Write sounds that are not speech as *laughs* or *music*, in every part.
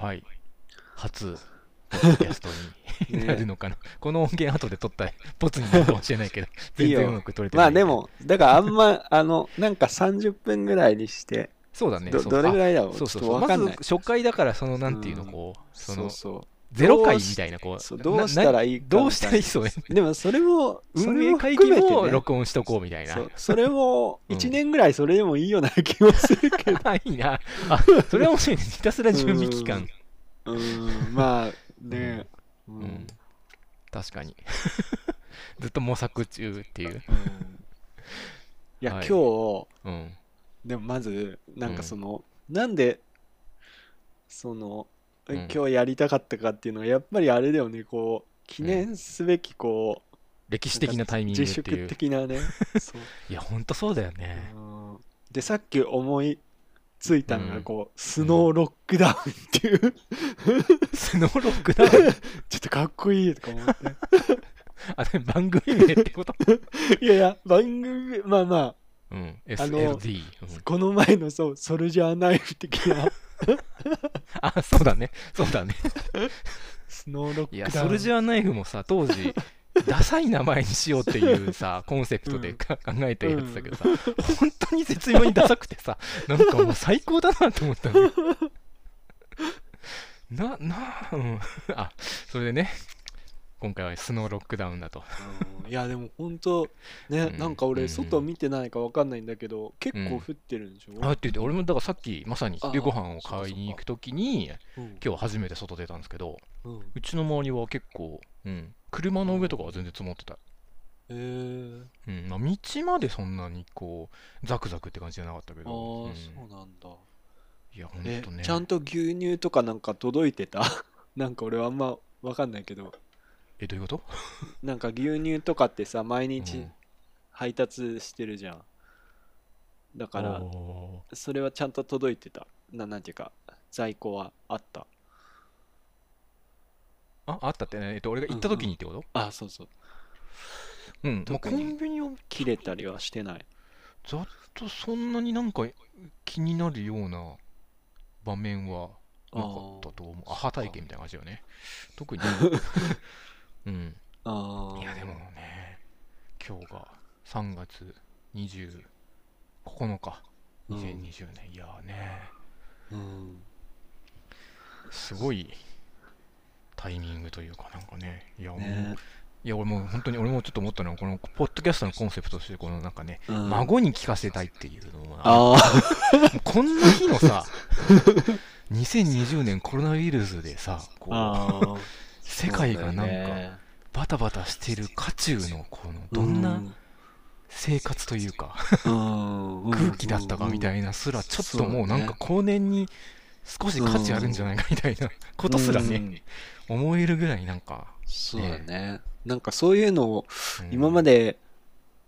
はい。初、ポッドキャストにねなるのかな。この音源後で撮ったら、ポツになるかもしれないけど、*laughs* 全然うまく撮れてない。まあで、も、だからあんま、あの、なんか30分ぐらいにして、そうだね。どれぐらいだろう？そうそうそう。とわかんない。まず初回だから、その、なんていうの、うんこう、その、そうそう。ゼロ回みたいな、こう、どうしたらいいかどうしたらいい？そうね。でもそれも、運営会議もね、録音しとこうみたいな。それもうん1年ぐらいそれでもいいような気もするけど。あ、いいな。あ、それは面白いね。ひたすら準備期間。うーん、まあね、ううんん。確かに。*laughs* ずっと模索中っていう。うんいや、はい今日、うん。でもまず、なんかその、なんで、その、うん今日やりたかったかっていうのは、やっぱりあれだよね、こう、記念すべき、こう、歴史的なタイミング自粛っていう。的なね。*laughs* いや、ほんとそうだよね。うんで、さっき思いついたのが、うんこう、スノーロックダウンっていう、スノーロックダウン？*laughs* ちょっとかっこいいとか思って。*laughs* あれ、番組名ってこと？いやいや、番組、まあまあ、うん。あの SLD。うんこの前のそう、ソルジャーナイフ的なあ、そうだね。そうだね。スノーロック。いや、ソルジャーナイフもさ、当時、ダサい名前にしようっていうさ、*laughs* コンセプトでか考えたやつだけどさ、本当に絶妙にダサくてさ、なんかもう最高だなと思ったね。な、な、うん。あ、それでね、今回はスノーロックダウンだと。うんいやでも本当ね、うん。なんか俺うん。外見てないかわかんないんだけど、結構降ってるんでしょ、あって言って、俺もだからさっきまさにあでご飯を買いに行くときに、うん。今日初めて外出たんですけど、うん。うちの周りは結構、うん、車の上とかは全然積もってた。えー、うん、まあ、道までそんなにこう、ザクザクって感じじゃなかったけああ、ど、うん。そうなんだ。いや、ほんえとね。ちゃんと牛乳とかなんか届いてた？*laughs* なんか俺はあんまわかんないけどえ、どういうこと？なんか牛乳とかってさ毎う日ん。配達してるじゃん。だからおそれはちゃんと届いてた。ななんていうか在庫はあった。ーあ、あったってね、えっと、俺が行った時にってこと？あそうそう。うん、まあ、コンビニは切れたりはしてない。ざっとそんなになんか気になるような場面はなかったと思う。アハ体験みたいな感じだよね。特に。*laughs* うん。ああいや、でもね、今日が3月29日、うん2020年。いやーね、うん。すごいタイミングというかなんかね、いや、もう、ね。いや、俺もう本当に、俺もちょっと思ったのは、このポッドキャストのコンセプトとして、このなんかね、うん。孫に聞かせたいっていうのは、*laughs* こんな日のさ、*laughs* 2020年コロナウイルスでさ、こう、世界がなんかバタバタしてる渦中のこのどんな生活というか、空気だったかみたいいなすら、ちょっともうなんか後年に少し価値あるんじゃないかみたいなことすらね、思えるぐらいなんか、そうだね。なんかそういうのをうん。今まで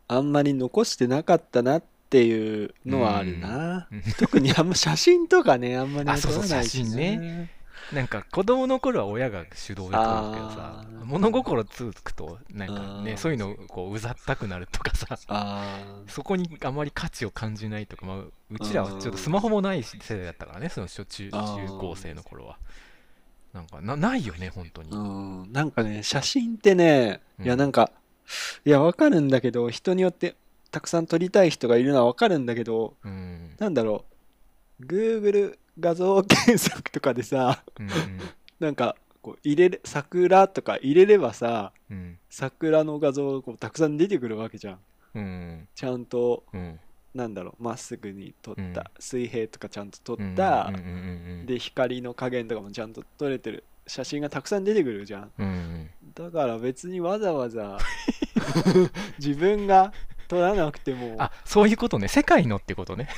あんまり残してなかったなっていうのはあるな、うん。特にあんま写真とかねあんまりあそうそう撮らないし写真ねなんか子供の頃は親が主導で撮るけどさ物心つくとなんかねそういうのこううざったくなるとかさあそこにあまり価値を感じないとか、まあ、うちらはちょっとスマホもない世代だったからねその小中中高生の頃は。なんかなないよね本当に、あうん。なんかね写真ってねいやうんなんかいやわかるんだけど人によってたくさん撮りたい人がいるのはわかるんだけどうん。なんだろう。Google 画像検索とかでさうんなんかこう入れれ桜とか入れればさうん。桜の画像がこうたくさん出てくるわけじゃん。うんちゃんとうんなんだろうまっすぐに撮った、うん。水平とかちゃんと撮うんった、うんうんうん。で光の加減とかもちゃんと撮れてる写真がたくさん出てくるじゃんうんうん。だから別にわざわざ *laughs* 自分が撮らなくても。あそういうことね。世界のってことね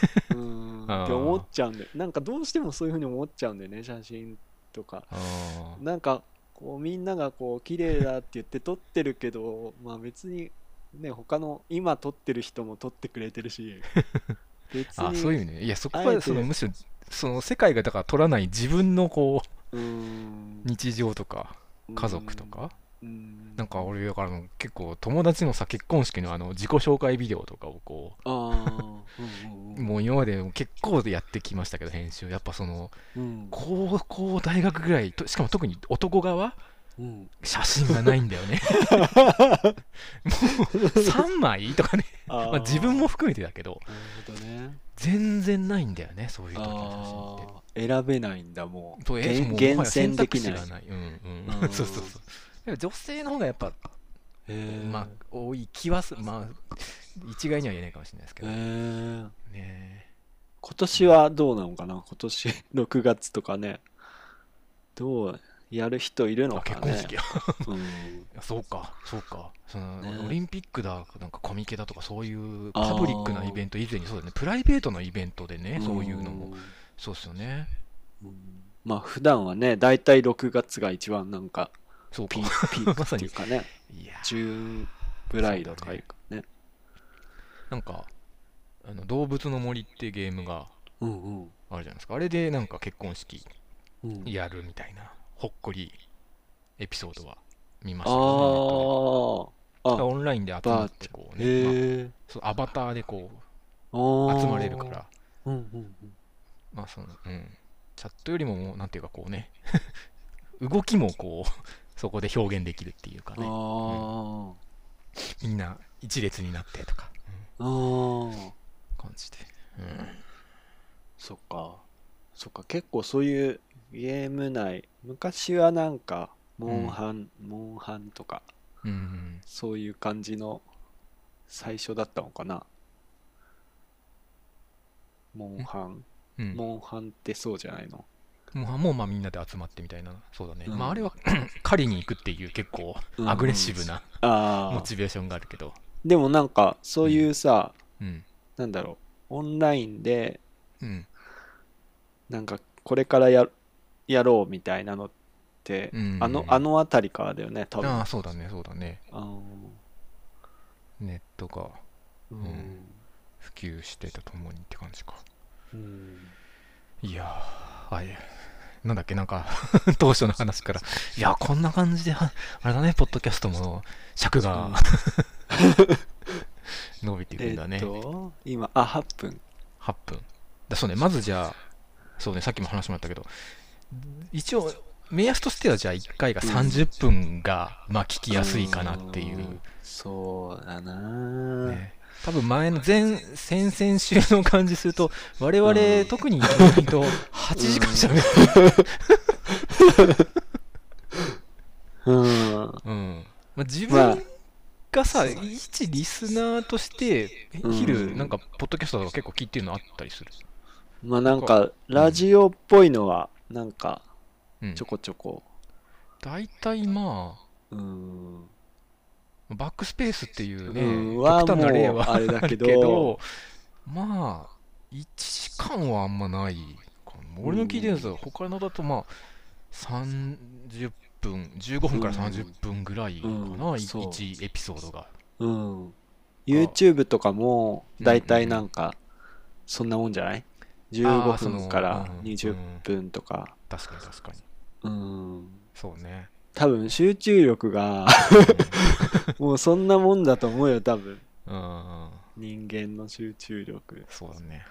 って思っちゃうんでなんかどうしてもそういうふうに思っちゃうんだよね写真とか。なんかこうみんながこう綺麗だって言って撮ってるけどまあ別にね他の今撮ってる人も撮ってくれてるし *laughs* 別にあそういう意味ね。いやそこはそのむしろその世界がだから取らない自分のこう日常とか家族とかうんなんか俺だから結構友達のさ結婚式のあの自己紹介ビデオとかをこうもう今まで結構でやってきましたけど編集。やっぱそのうん。高校大学ぐらいとしかも特に男側うん。写真がないんだよね。*laughs* もう3枚とかね、あまあ、自分もも含めてだけどね。全然ないんだよねそういう時の写真って。選べないんだもう。そう選できない。選択肢がない。うんうんうん。*laughs* そうそうそうでも女性の方がやっぱ、まあ多い気はすまあ一概には言えないかもしれないですけへど、ね。ええ今年はどうなのかな？今年 *laughs* 6月とかね。どうやる人いるのあかね？結婚式やうん。*laughs* そうかそうか。その、ね。オリンピックだなんかコミケだとかそういうパブリックなイベント以前にそうだね。プライベートのイベントでねそういうのも。そうっすよね。うん。まあ普段はね大体6月が一番なんかそうか。ピー *laughs* ピークまさにっていうかね。いやジューンぐらいとかいうかね。なんかあの動物の森ってゲームがあるじゃないですか。あれでなんか結婚式うん。やるみたいなほっこりエピソードは見ましあたねあ。オンラインで集まってこうね、まあそうアバターでこう集集まれるから。うんうんうん。まあそのうん。チャットよりももうなんていうかこうね。*laughs* 動きもこうそこで表現できるっていうかね。あみんな一列になってとか、うん感じで、うん。そっか。そっか。結構そういうゲーム内昔はなんかモンハン、モンハンとかうんうん、そういう感じの最初だったのかな。モンハン、うん、モンハンってそうじゃないの、もうもうまあみんなで集まってみたいな。そうだね、うん。まああれは *clears throat* 狩りに行くっていう結構うん。アグレッシブなああモチベーションがあるけど、でもなんかそういうさ、うん。なんだろう。オンラインでうん。なんかこれからややろうみたいなのって、うんあのあの辺りからだよね多分。ああそうだねそうだね。ネットがうん。ん。普及してとともにって感じか。うんいやーはい。なんだっけなんか *laughs* 当初の話から。いやこんな感じではあれだねポッドキャストも尺が伸びていくえっんだね、と今あ8分。8分。だそうねまずじゃあそうねさっきも話もあったけど一応目安としてはじゃあ1回が30分が、まあ聞きやすいかなっていう、ん。そうだな、ね、多分前の前先々週の感じすると我々、うん。特に意外と8時間しゃべる、*laughs* うん。うん。まあ、自まあ。分がさ、一リスナーとしてうん。昼なんかポッドキャストとか結構聞いてるのあったりする、まあなんかラジオっぽいのはなんかうん。ちょ、こちょこ。大体まうん。あバックスペースっていうね、うんは極端な例はあれだけど。まあ1時間はあんまないかな。俺の聞いてるやつは他のだとまあ30分15分から30分ぐらいかな、うんそう。1エピソードが。うん。YouTube とかもだいたいなんかそんなもんじゃない？あーそ ?15 の分からうん。20分とか。確かに確かに。うん。そうね、多分集中力が *laughs* もうそんなもんだと思うよ多分。うん、うん人間の集中力、そうだね。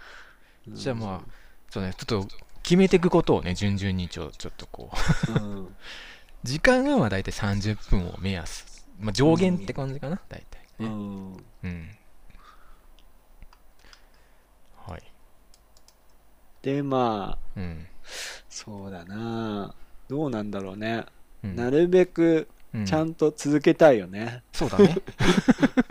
うん。じゃあまあそうねちょっと決めていくことをね順々にちょちょっとこう。うん。*laughs* 時間がまあ大体30分を目安、まあ、上限って感じかな、大体。ねうん。うん。はい。でまあうん、そうだな。どうなんだろうね、うん、なるべくうんちゃんと続けたいよね、そうだね。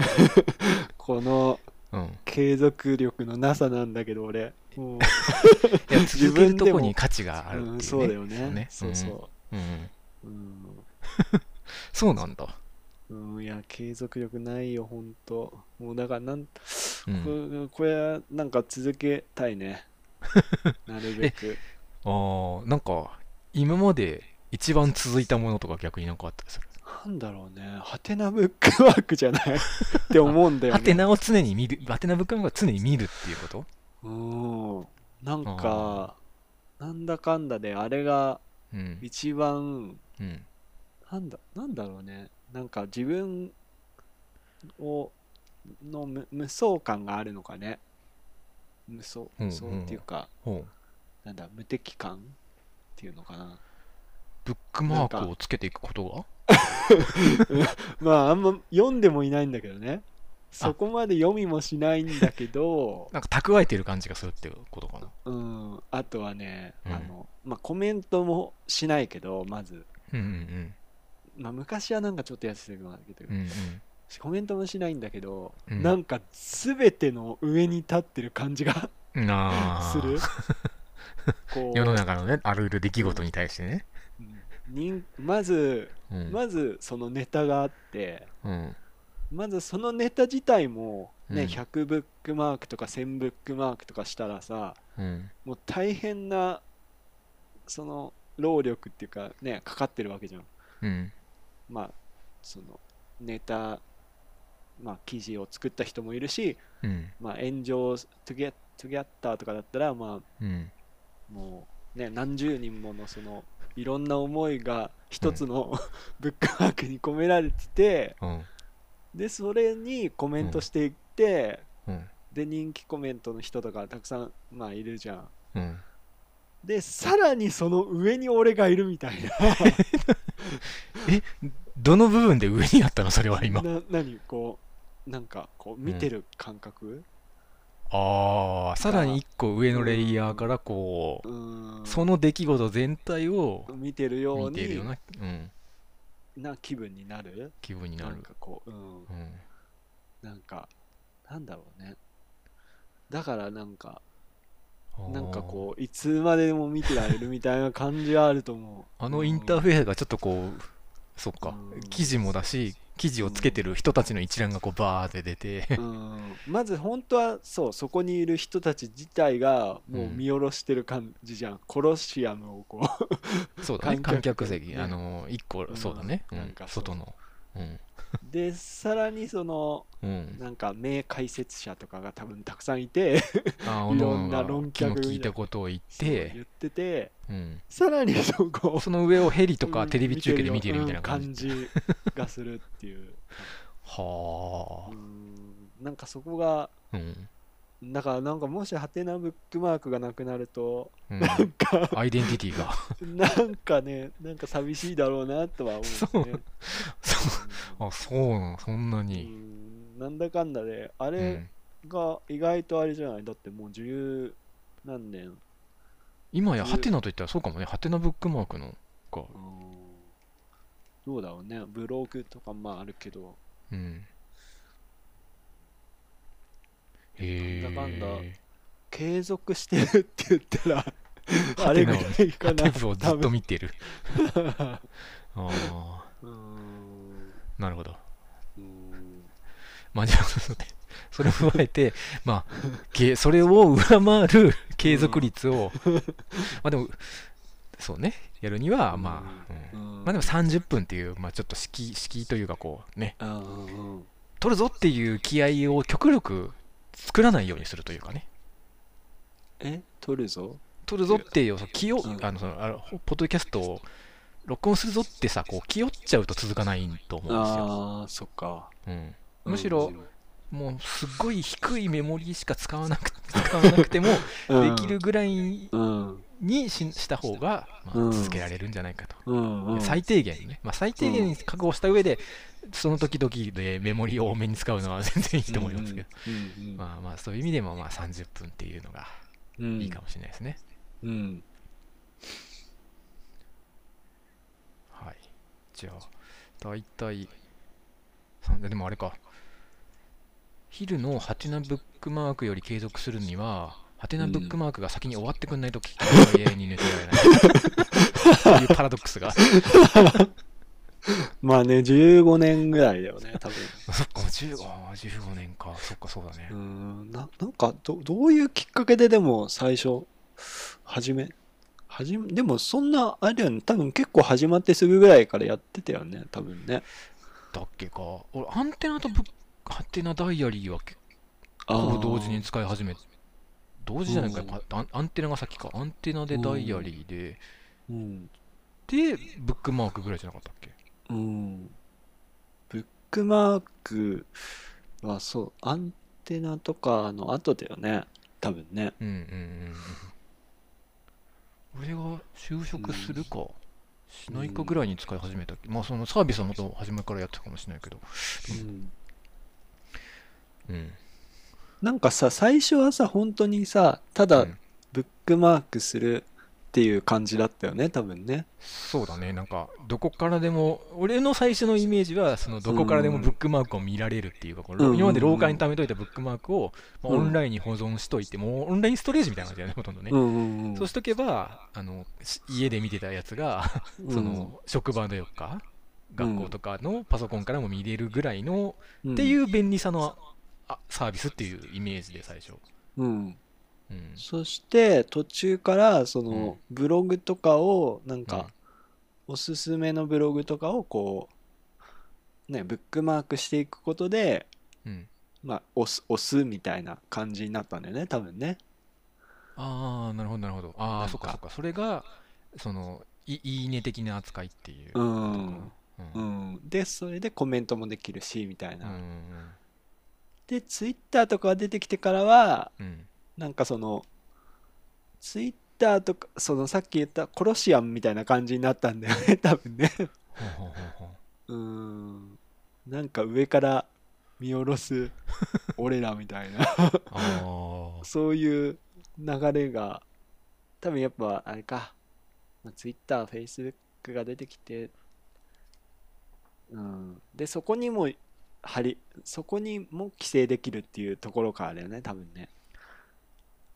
*laughs* このうん。継続力のなさなんだけど俺。もう。いや自 *laughs* 続けるとこに価値があるっていう、ね。うん、そうだよね。そううそう。ん、うんう、うん。*laughs* そうなんだ。うん、いや継続力ないよほんと。もうだからなん、うん。ここれなんか続けたいね。なるべく。あーなんか今まで一番続いたものとか逆になんかあったりする？なんだろうね。ハテナブックワークじゃない。*laughs* って思うんだよね。ハテナを常に見る。ハテナブックマークを常に見るっていうこと？うん。なんかなんだかんだであれがうん。一番うん。なんだなんだろうね。なんか自分をの無無双感があるのかね。無双うん。無双っていうか、ほう。なんだ無敵感っていうのかな。ブックマークをつけていくことが？*laughs* まああんま読んでもいないんだけどね。そこまで読みもしないんだけど。なんか蓄えてる感じがするっていうことかな。うん。あとはね、うん。あのまあコメントもしないけどまず。うんうんまあ昔はなんかちょっとやってたけどうんうん。コメントもしないんだけど、うん。なんか全ての上に立ってる感じがする。*laughs* 世の中のねある出来事に対してね。うん人まずうん。まずそのネタがあってうん。まずそのネタ自体もね、うん。100ブックマークとか1000ブックマークとかしたらさうん。もう大変なその労力っていうかねかかってるわけじゃん。うん。まあそのネタまあ記事を作った人もいるしうん。まあ炎上トゥギャトゥギャッターとかだったらまうん。あもうね何十人ものそのいろんな思いが一つの、*laughs* ブックマークに込められててうん。でそれにコメントしていって、うん。で人気コメントの人とかたくさんまあいるじゃん。うん。でさらにその上に俺がいるみたいな。*laughs* どの部分で上になったの？それは今。な何？こうなんかこう見てる感覚？ああさらに一個上のレイヤーからこうう、ん。その出来事全体を見てるように見てるような、うん、な気分になる？気分になる。なんかこう、うん、うん。なんかなんだろうね。だからなんかなんかこういつまででも見てられるみたいな感じはあると思う。あのインターフェースがちょっとこうそっか。うん。記事もだし記事をつけてる人たちの一覧がこうバーって出て。うん。まず本当はそうそこにいる人たち自体がもう見下ろしてる感じじゃん、コロシアムをこそうだね。*laughs* 観観客客席。ねあの一個うん。そうだね。うん。なんか外のう。んうでさらにそのうん。なんか名解説者とかが多分たくさんいてあ *laughs* いろんな論客利いたことを言って言っててうん。さらにそこその上をヘリとうんかテレビ中継で見てるみたいなうん感じ感じがするっていう。*laughs* はあ。うん。なんかそこがうんだからなんかもしハテナブックマークがなくなるとうん。なんかアイデンティティが。なんかねなんか寂しいだろうなとは思うね。そう。そう。あそうなの？そんなうにん。なんだかんだであうれんが意外とあれじゃない？だってもう十何年。今やハテナといったらそうかもね。ハテナブックマークの。かうん。どうだろうね。ブログとかまああるけど。うんへえなんだかんだ継続してるって言ったら *laughs* あれぐらいかハなテナをずっと見てる。*laughs* ああうん。なるほど。うん。まあじゃあそれを踏まえて *laughs* まあけそれを上回る継続率をまあでもそうね。やるにはまあ、うん。うん。まあでも30分っていう、まあ、ちょっと敷居敷居というかこうね。うんうんうん。取るぞっていう気合を極力作らないようにするというかね。え？取るぞ。取るぞっていう気を、うん。あのそのあのポッドキャストを録音するぞってさこう気負っちゃうと続かないと思うんですよ、ああそっか。うん、むしろうんもうすっごい低いメモリーしか使わなく *laughs* 使わなくてもできるぐらいうんにしした方が、まあうん。続けられるんじゃないかと、うんうん。最低限ね、まあ、最低限に覚悟した上で、その時々でメモリを多めに使うのは全然いいと思いますけど、うんうんまあまあそういう意味でもまあ30分っていうのがうん。いいかもしれないですね、うん。はい。じゃあ大体でもあれか。昼のハテナブックマークより継続するにはハテナブックマークが先に終わってくんないときっと永遠に抜けられない。*laughs* そういうパラドックスが *laughs* まあね15年ぐらいだよね多分。*laughs* そっか15あー15年か。そっかそうだね。うんななんかどどういうきっかけででも最初始め始めでもそんなあれだよね。多分結構始まってすぐぐらいからやってたよね多分ね。だっけか。俺アンテナとブッハテナダイアリーは結あー。構同時に使い始め同時じゃないか。うん。アンアンテナが先か。アンテナでダイアリーでうん。でブックマークぐらいじゃなかったっけうん。ブックマークはそう、アンテナとかの後だよね。多分ね。うんうんうんうん俺が就職するか、しないかぐらいに使い始めた、まあそのサービスはもっと初めからやってたかもしれないけどうん。うんなんかさ、最初はさ、本当にさ、ただうんブックマークするっていう感じだったよね、多分ね。そうだねなんかどこからでも俺の最初のイメージはそのどこからでもブックマークを見られるっていうか、このうん。今まで廊下に貯めといたブックマークを、まあうん。オンラインに保存しといてもうオンラインストレージみたいな感じだよねほとんどね。そうしとけばあのし家で見てたやつがうん。その職場とか学校とかのパソコンからも見れるぐらいの、うん、っていう便利さのあサービスっていうイメージで最初、うん。うん、そして途中からそのブログとかをなんかおすすめのブログとかをこうねブックマークしていくことでうん、まあ押す押すみたいな感じになったんだよね多分ね。ああなるほどなるほど。ああそっかそっか。それがそのいいいね的な扱いっていう、うん。うん。うん。でそれでコメントもできるしみたいな、うんでツイッターとかが出てきてからはうんなんかそのツイッターとかそのさっき言ったコロシアンみたいな感じになったんだよね *laughs* 多分ね。ほうん。なんか上から見下ろす俺らみたいな。そういう流れが多分やっぱあれか、まあ、Twitter、Facebook が出てきて、うん、でそこにも貼りそこにも規制できるっていうところからだよね多分ね、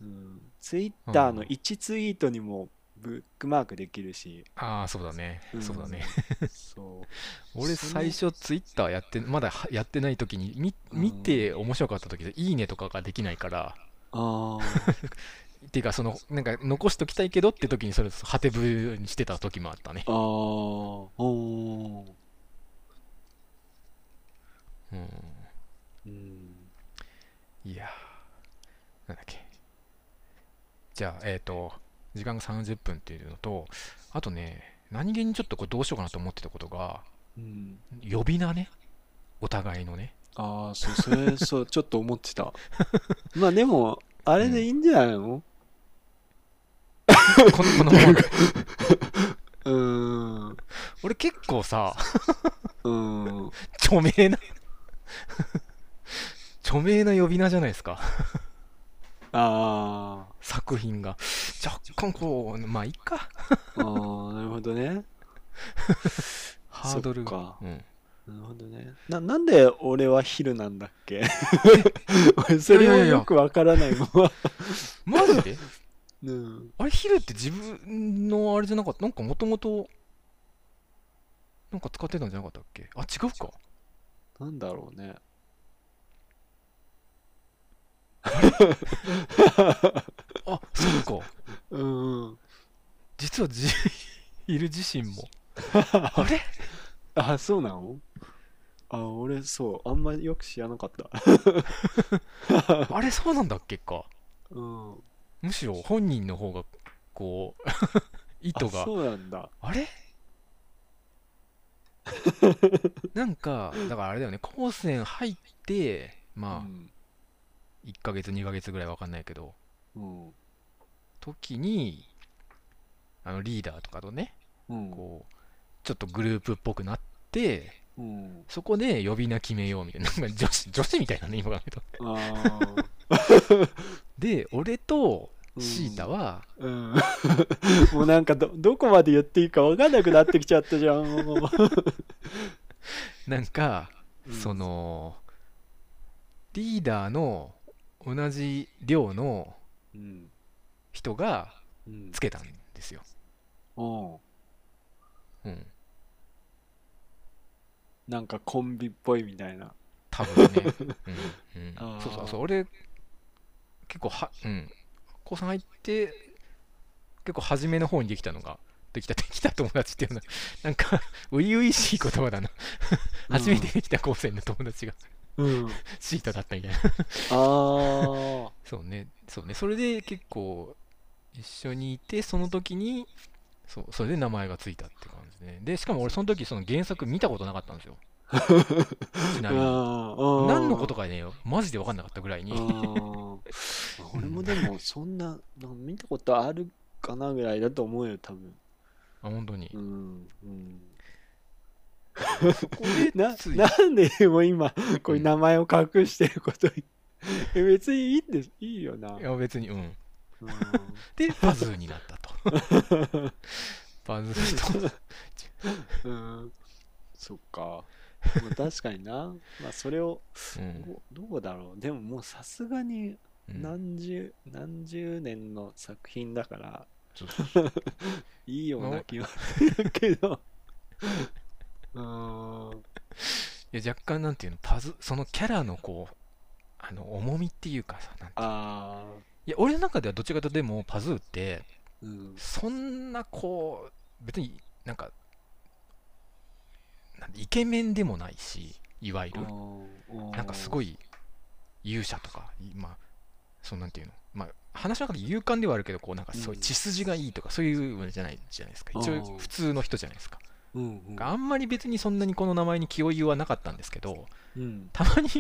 うん、Twitter の1ツイートにもブックマークできるし、ああそうだね、うん。そうだね。そう。*laughs* 俺最初ツイッターやってまだはやってない時に見うん。見て面白かった時でいいねとかができないから。ああ *laughs* っていうかそのなんか残しときたいけどって時にそれハテブにしてた時もあったね。ああうん。うん。うん。いやー。なんだっけじゃあえっ、と時間が30分っていうのとあとね何気にちょっとこれどうしようかなと思ってたことがうん。呼び名ねお互いのね。ああそうそれそう *laughs* ちょっと思ってた。*laughs* まあでもあれでいいんじゃないの？このこのまま。*laughs* うーん。俺結構さうん。著名な著名な呼び名じゃないですかあ作品が。若干こうまあいいか。ーあーなるほどね。ハードル。そっか。うん。なるほどね。ななんで俺はヒルなんだっけ？*laughs* 俺それもいやいやいや。よくわからないままマジで？うん。あれヒルって自分のあれじゃなかった？なんかもともとなんか使ってたんじゃなかったっけ？あ違うか。なんだろうねあそっか。うん実はじ *laughs* ヒル自身も。*laughs* あれ？あそうなの？あ俺そうあんまりよく知らなかった。*laughs* あれそうなんだっけか。うん。むしろ本人の方がこう意図が。あそうなんだ。あれ？なんかだからあれだよね。高専入ってまあうん1ヶ月2ヶ月ぐらいわかんないけどうん。時にあのリーダーとかとねうん。こうちょっとグループっぽくなってうん。そこで呼び名決めようみたいななんか女子女子みたいなね今考えるとあで俺とうん。シータは、あうん。*laughs* もうなんかどどこまで言っていいか分かんなくなってきちゃったじゃんも *laughs* なんか、うそのリーダーの同じ寮のうん人がうんつけたんですよ、うん。うん、なんかコンビっぽいみたいな。多分ね、*laughs* うん。うん。そうそうそう。俺結構はうん。高3入って結構初めの方にできたのができた *laughs* できた友達っていうのはなんか初々しい言葉だな。*laughs* 初めてできた高専の友達がうん。シータだったみたいな。ああそうね。そうね。それで結構一緒にいてその時にそうそれで名前がついたって感で。すね。で、しかも俺その時その原作見たことなかったんですよ。ちなみに。何何のことかね、マジで分かんなかったぐらいに。*laughs* 俺もでもそんな見たことあるかなぐらいだと思うよ多分。あ、本当に。う。ん。うん *laughs* ななんでもう今こういう名前を隠してることに。え別にいいんです。いいよな、いや、別に、うん。うん。で、パズーになったと。*laughs* パズーと。うん、そっか、まあ、確かにな。まあそれをうん。どうだろう。でももうさすがにうん。何十、何十年の作品だから。*laughs* いいような気はするけどいや若干なんていうのパズそのキャラのこうあの重みっていうかさなんてああいや俺の中ではどっちかとでもパズーってうん。そんなこう別になんかなんでイケメンでもないしいわゆる。なんかすごいい勇者とかいまあそうなんていうの。まあ話の中で勇敢ではあるけどこうなんかそういう血筋がいいとかそういうのじゃないじゃないですか。一うん応普通の人じゃないですかうんうん。あんまり別にそんなにこの名前に気負いはなかったんですけどうん。たまに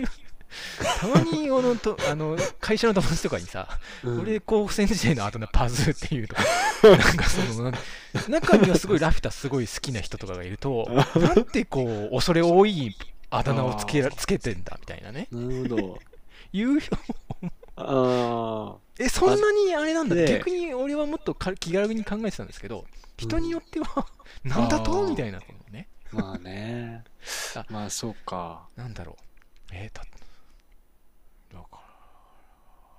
たまにこのと *laughs* あの会社の友達とかにさ、うん。俺高専時代のあだ名パズーっていうとか *laughs* なんかその中にはすごいラフィタすごい好きな人とかがいるとなんてこう恐れ多いあだ名をつけらつけてんだみたいなね。なるほど。*laughs* 言うあえそんなにあれなんだ。で逆に俺はもっとか気軽に考えてたんですけど人によっては *laughs* なんだと？みたいなこのね。あまあね。あまあそうか。なんだろう。えー、だだか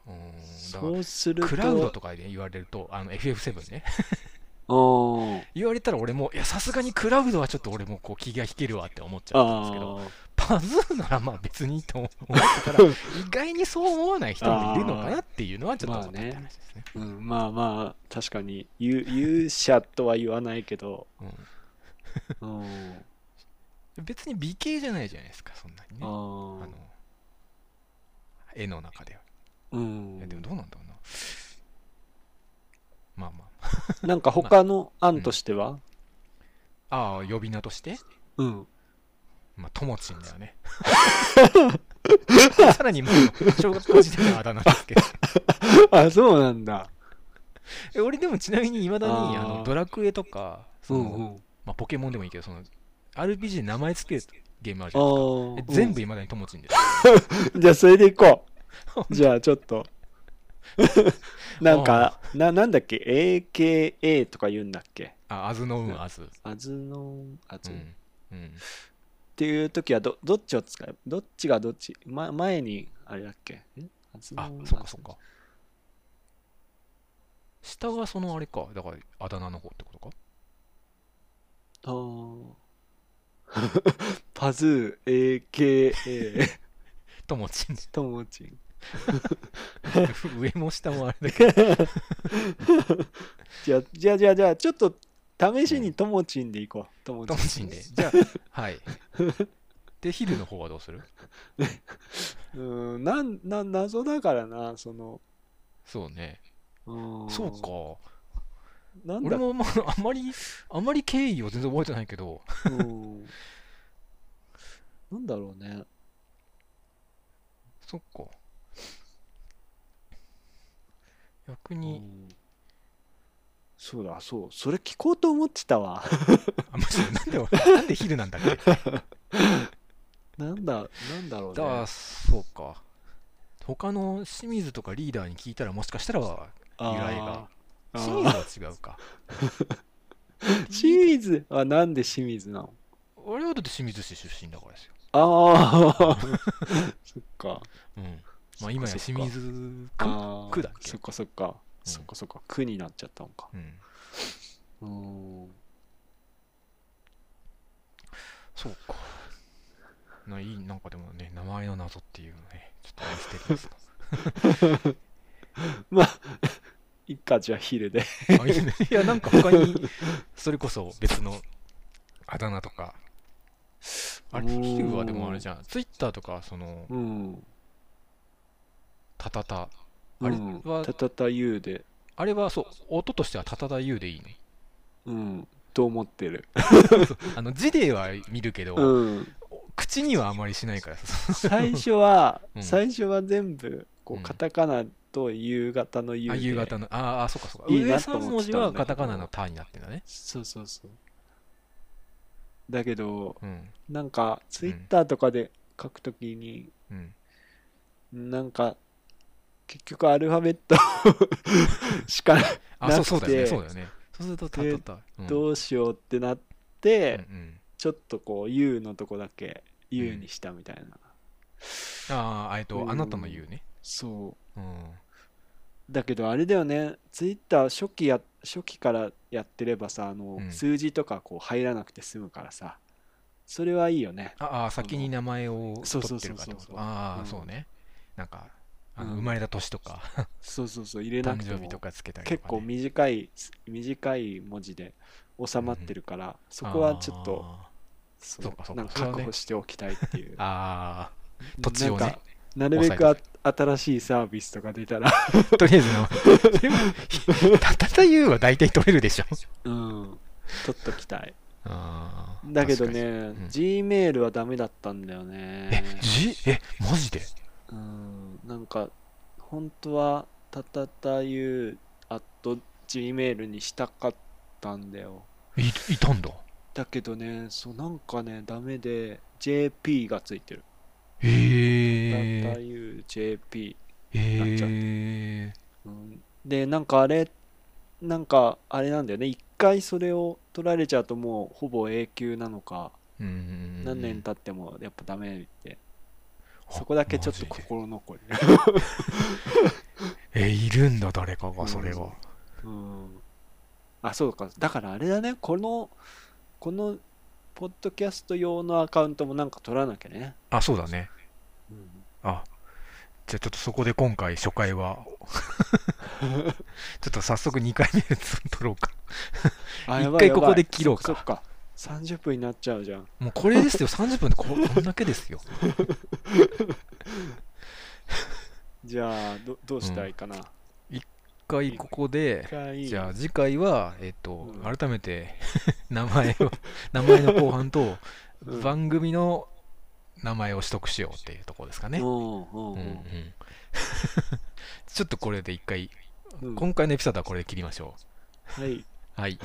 らうーんそうするとクラウドとかで言われると、あの FF7 ね、*laughs* うん *laughs* 言われたら俺も、いや、さすがにクラウドはちょっと俺もこう気が引けるわって思っちゃったんですけど、あパズーならまあ別にと思ってたら、意外にそう思わない人もいるのかなっていうのはちょっと思った話ですね。ーうん。まあまあ確かに勇勇者とは言わないけど。うん。うん別に美形じゃないじゃないですか、そんなにね。ああの絵の中では。ーうん。いやでもどうなんだろうな。まあまなんか他の案としては？あ。ああ、呼び名として？うんまあ、ともちんだよね。*laughs* さらにもう、小学校時代のあだ名ですけど。*laughs* あそうなんだ。え俺でもちなみにいまだにあのドラクエとかその、うんうん。まあ、ポケモンでもいいけどその RPG で名前つけるゲームあるじあゃないですか。えー全部いまだにともちんです、*laughs* じゃあそれでいこう。じゃあちょっと。なんかななんだっけ？AKA とか言うんだっけ？ああずのうんあずあずのあず、っうん、うん、ていう時はどどっちを使う？どっちがどっち、ま、前にあれだっけ？んあそっかそっか。下がそのあれか。だからあだ名の方ってことか？あー。*laughs* パズー AKA ともちん。ともちん。*laughs* 上も下もあれだけど。*laughs* じゃあじゃあじゃあじゃあちょっと試しにともちんでいこう。ともちんで。じゃあ。はい。*laughs* で昼の方はどうする？うんなんな謎だからなその。そうね。うん。そうか。なんだ。俺もまああんまりあんまり経緯を全然覚えてないけど。うん。なんだろうね。そっか。逆うに、んそうだそう。それ聞こうと思ってたわ。*laughs* あ、マジでなんで俺、なんで昼なんだっけ？だ *laughs* なんだなんだろうね。から、そうか。他の清水とかリーダーに聞いたら、もしかしたら由来が。清水は違うか。*laughs* 清水はなんで清水なの？俺はだって清水市出身だからですよ。ああそっか。うん。まあ今や清水区だっけ？そっかそっか、うんそっかそっか区になっちゃったのかうん。うんそうか。ないい、なんかでもね、名前の謎っていうのね、ちょっとミステリアスまあいっかじゃあ昼でいいね *laughs* いや、なんか他に、それこそ別のあだ名とか。あれ、おーヒルはでもあれじゃん。ツイッターとか、その、うんタタタ。あれはうんたたたゆうで。あれはそう、音としてはタタタ U でいいね。うん。と思ってる。あの字では見るけど、うん。口にはあまりしないからさ。最初は、うん。最初は全部こうカタカナと夕方の夕あで夕方のああそうかそうか。いいな上3と思ってたんだけど。文字はカタカナの「タ」になってんだね。そうそうそう。だけどうん。なんかツイッターとかで書くときに、うん。なんか結局アルファベット *laughs* しかあなくてそうそうだよね。そうだよね。そうすると「た」でたたうん。どうしようってなっうんて、うん。ちょっとこう U のとこだけ U にしたみたいな、ああえっとうん。あなたの言うね。そう。うん。だけどあれだよね。ツイッター初期や初期からやってればさあの、うん。数字とかこう入らなくて済むからさ。それはいいよね。ああ先に名前を取ってるからってこと。ああうんそうね。なんかあうんの生まれた年とか。そうそうそう入れな誕くても。生日とかつけたりとかね。結構短い短い文字で収まってるから、そこはちょっとあそうそうかそうか。なんか確保しておきたいっていう。ーあー。土地をね。なるべくあ新しいサービスとか出たら。*laughs* とりあえずの。たたた U は大体取れるでしょ。うん。取っときたい。だけどね、ん G メールはダメだったんだよえね G えマジで？うんなんか本当はたたた U at Gmail にしたかったんだよ。いいたんだ？だけどねそうなんかねダメで JP がついてる。へたたえ U JP、へえうん、でなんかあれなんかあれなんだよね。一回それを取られちゃうともうほぼ永久なのかうん何年経ってもやっぱダメって。あそこだけちょっと心残り。*laughs* えいるんだ誰かがそれは。うん。あそうか。だからあれだね。このこのポッドキャスト用のアカウントもなんか取らなきゃね、あそうだね。うん。あじゃあちょっとそこで今回初回は。*laughs* ちょっと早速2回目で取ろうか。あ一回ここで切ろうかそっか30分になっちゃうじゃん。もうこれですよ。30分でここんだけですよ。*laughs* じゃあどどうしたいかな、一回ここでじゃあ次回はえっとうん。改めて *laughs* 名前を *laughs* 名前の後半とうん。番組の名前を取得しようっていうところですかね。うんうんうん。うんうん。ちょっとこれで一回うん。今回のエピソードはこれで切りましょはい。うはい